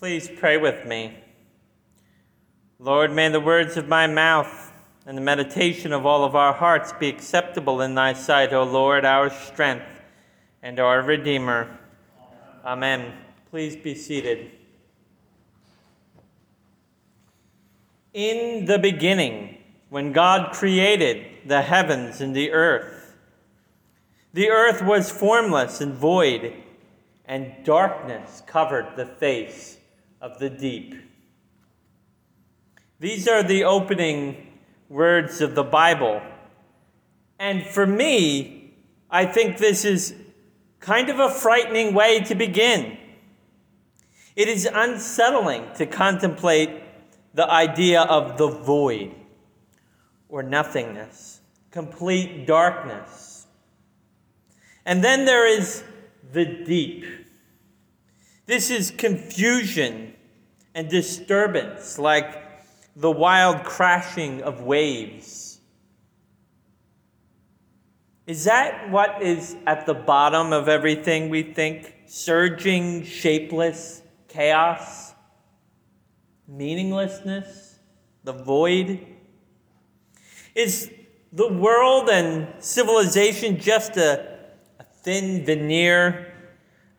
Please pray with me. Lord, may the words of my mouth and the meditation of all of our hearts be acceptable in thy sight, O Lord, our strength and our Redeemer. Amen. Please be seated. In the beginning, when God created the heavens and the earth, the earth was formless and void, and darkness covered the face of the deep. These are the opening words of the Bible. And for me, I think this is kind of a frightening way to begin. It is unsettling to contemplate the idea of the void or nothingness, complete darkness. And then there is the deep. This is confusion and disturbance, like the wild crashing of waves. Is that what is at the bottom of everything we think? Surging, shapeless chaos, meaninglessness, the void? Is the world and civilization just a, a thin veneer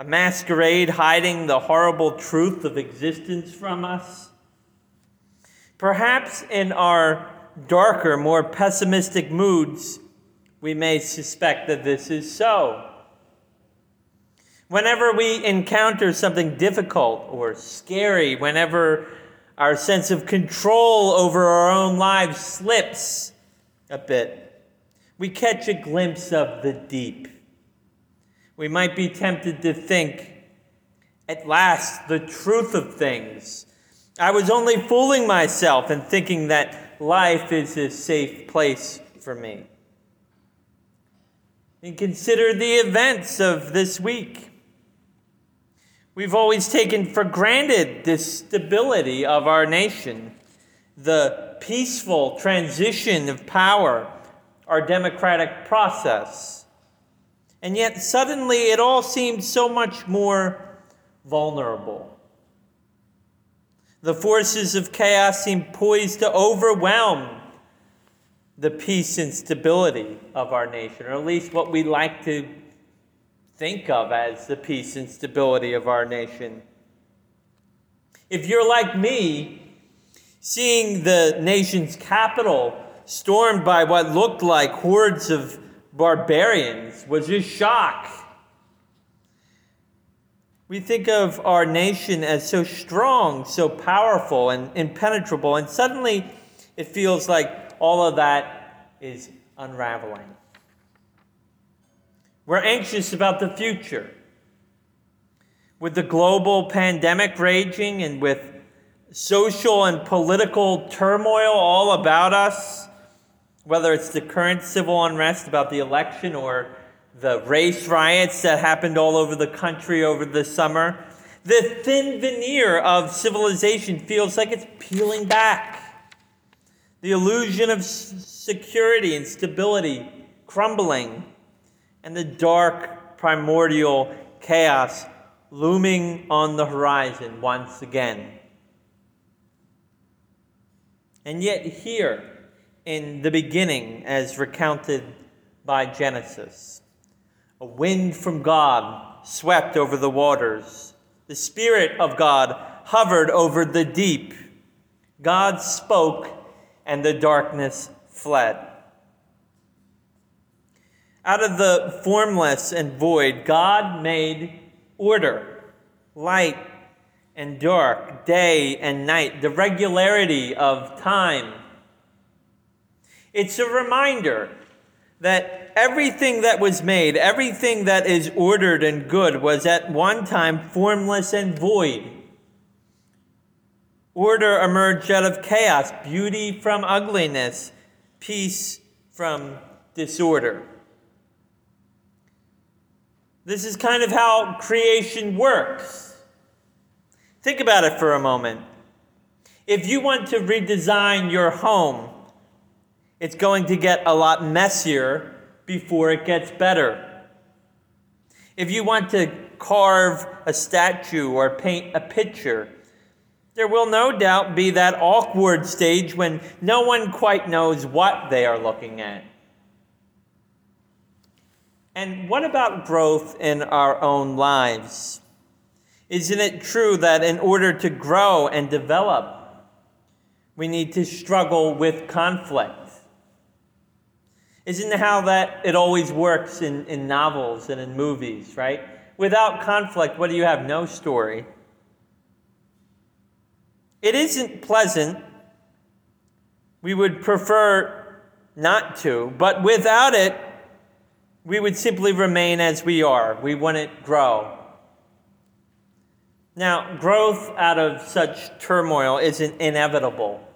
a masquerade hiding the horrible truth of existence from us? Perhaps in our darker, more pessimistic moods, we may suspect that this is so. Whenever we encounter something difficult or scary, whenever our sense of control over our own lives slips a bit, we catch a glimpse of the deep we might be tempted to think, at last, the truth of things. I was only fooling myself and thinking that life is a safe place for me. And consider the events of this week. We've always taken for granted the stability of our nation, the peaceful transition of power, our democratic process. And yet, suddenly, it all seemed so much more vulnerable. The forces of chaos seemed poised to overwhelm the peace and stability of our nation, or at least what we like to think of as the peace and stability of our nation. If you're like me, seeing the nation's capital stormed by what looked like hordes of barbarians was a shock. We think of our nation as so strong, so powerful, and impenetrable, and suddenly it feels like all of that is unraveling. We're anxious about the future. With the global pandemic raging and with social and political turmoil all about us, whether it's the current civil unrest about the election or the race riots that happened all over the country over the summer, the thin veneer of civilization feels like it's peeling back. The illusion of security and stability crumbling, and the dark primordial chaos looming on the horizon once again. And yet, here, in the beginning, as recounted by Genesis. A wind from God swept over the waters. The Spirit of God hovered over the deep. God spoke, and the darkness fled. Out of the formless and void, God made order, light and dark, day and night, the regularity of time it's a reminder that everything that was made, everything that is ordered and good, was at one time formless and void. Order emerged out of chaos, beauty from ugliness, peace from disorder. This is kind of how creation works. Think about it for a moment. If you want to redesign your home, it's going to get a lot messier before it gets better. If you want to carve a statue or paint a picture, There will no doubt be that awkward stage when no one quite knows what they are looking at. And what about growth in our own lives? Isn't it true that in order to grow and develop, we need to struggle with conflict? Isn't how that it always works in, in novels and in movies, right? Without conflict, what do you have? No story. It isn't pleasant. We would prefer not to, but without it, we would simply remain as we are. We wouldn't grow. Now, growth out of such turmoil isn't inevitable.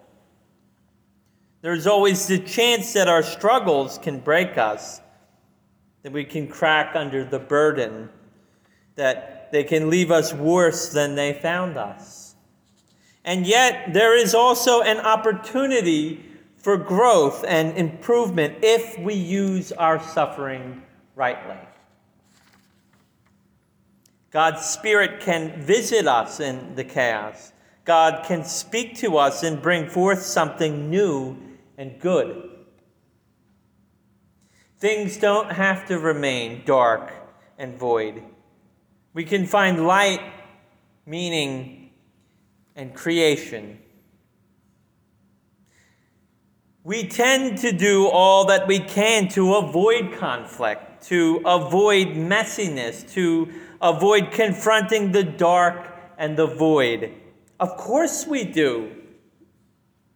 There's always the chance that our struggles can break us, that we can crack under the burden, that they can leave us worse than they found us. And yet, there is also an opportunity for growth and improvement if we use our suffering rightly. God's Spirit can visit us in the chaos. God can speak to us and bring forth something new and good. Things don't have to remain dark and void. We can find light, meaning, and creation. We tend to do all that we can to avoid conflict, to avoid messiness, to avoid confronting the dark and the void. Of course we do.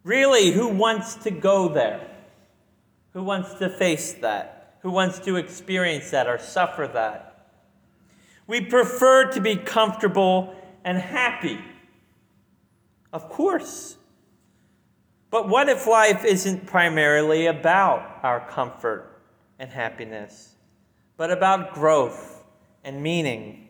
Really, who wants to go there? Who wants to face that? Who wants to experience that or suffer that? We prefer to be comfortable and happy. Of course. But what if life isn't primarily about our comfort and happiness, but about growth and meaning?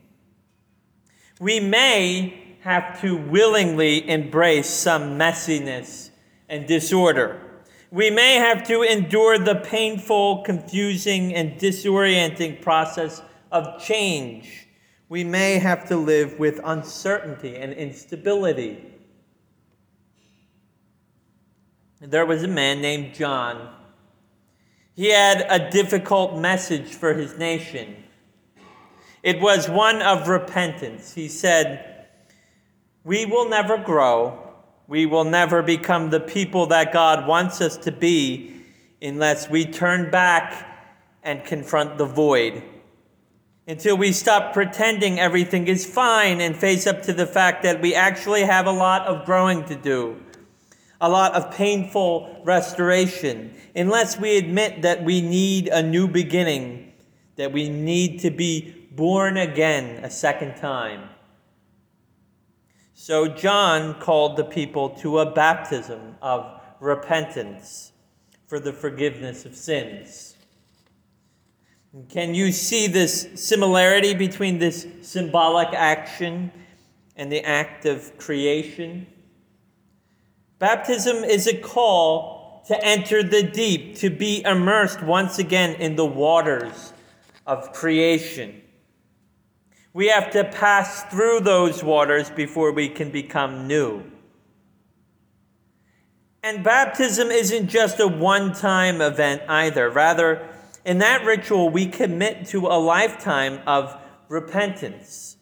We may have to willingly embrace some messiness and disorder. We may have to endure the painful, confusing, and disorienting process of change. We may have to live with uncertainty and instability. There was a man named John. He had a difficult message for his nation. It was one of repentance. He said, We will never grow we will never become the people that God wants us to be unless we turn back and confront the void. Until we stop pretending everything is fine and face up to the fact that we actually have a lot of growing to do, a lot of painful restoration. Unless we admit that we need a new beginning, that we need to be born again a second time. So John called the people to a baptism of repentance for the forgiveness of sins. Can you see this similarity between this symbolic action and the act of creation? Baptism is a call to enter the deep, to be immersed once again in the waters of creation. We have to pass through those waters before we can become new. And baptism isn't just a one time event either. Rather, in that ritual, we commit to a lifetime of repentance.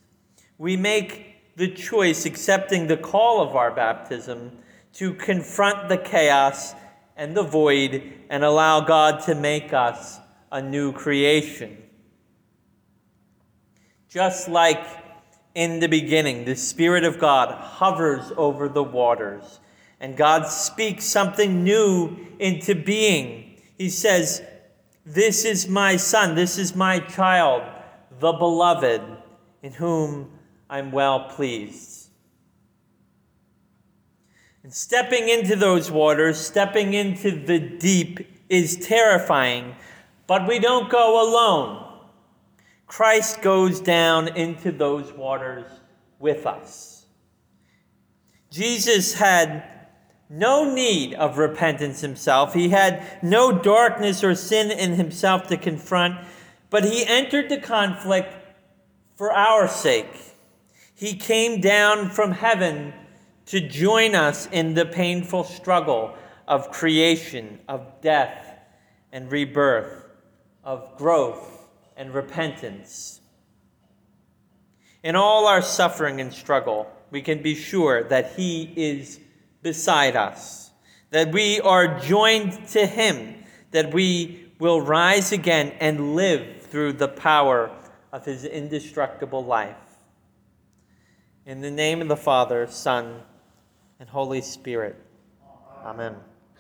We make the choice, accepting the call of our baptism, to confront the chaos and the void and allow God to make us a new creation. Just like in the beginning, the Spirit of God hovers over the waters, and God speaks something new into being. He says, This is my Son, this is my child, the beloved, in whom I'm well pleased. And stepping into those waters, stepping into the deep, is terrifying, but we don't go alone. Christ goes down into those waters with us. Jesus had no need of repentance himself. He had no darkness or sin in himself to confront, but he entered the conflict for our sake. He came down from heaven to join us in the painful struggle of creation, of death and rebirth, of growth and repentance. In all our suffering and struggle, we can be sure that He is beside us, that we are joined to Him, that we will rise again and live through the power of His indestructible life. In the name of the Father, Son, and Holy Spirit. Amen.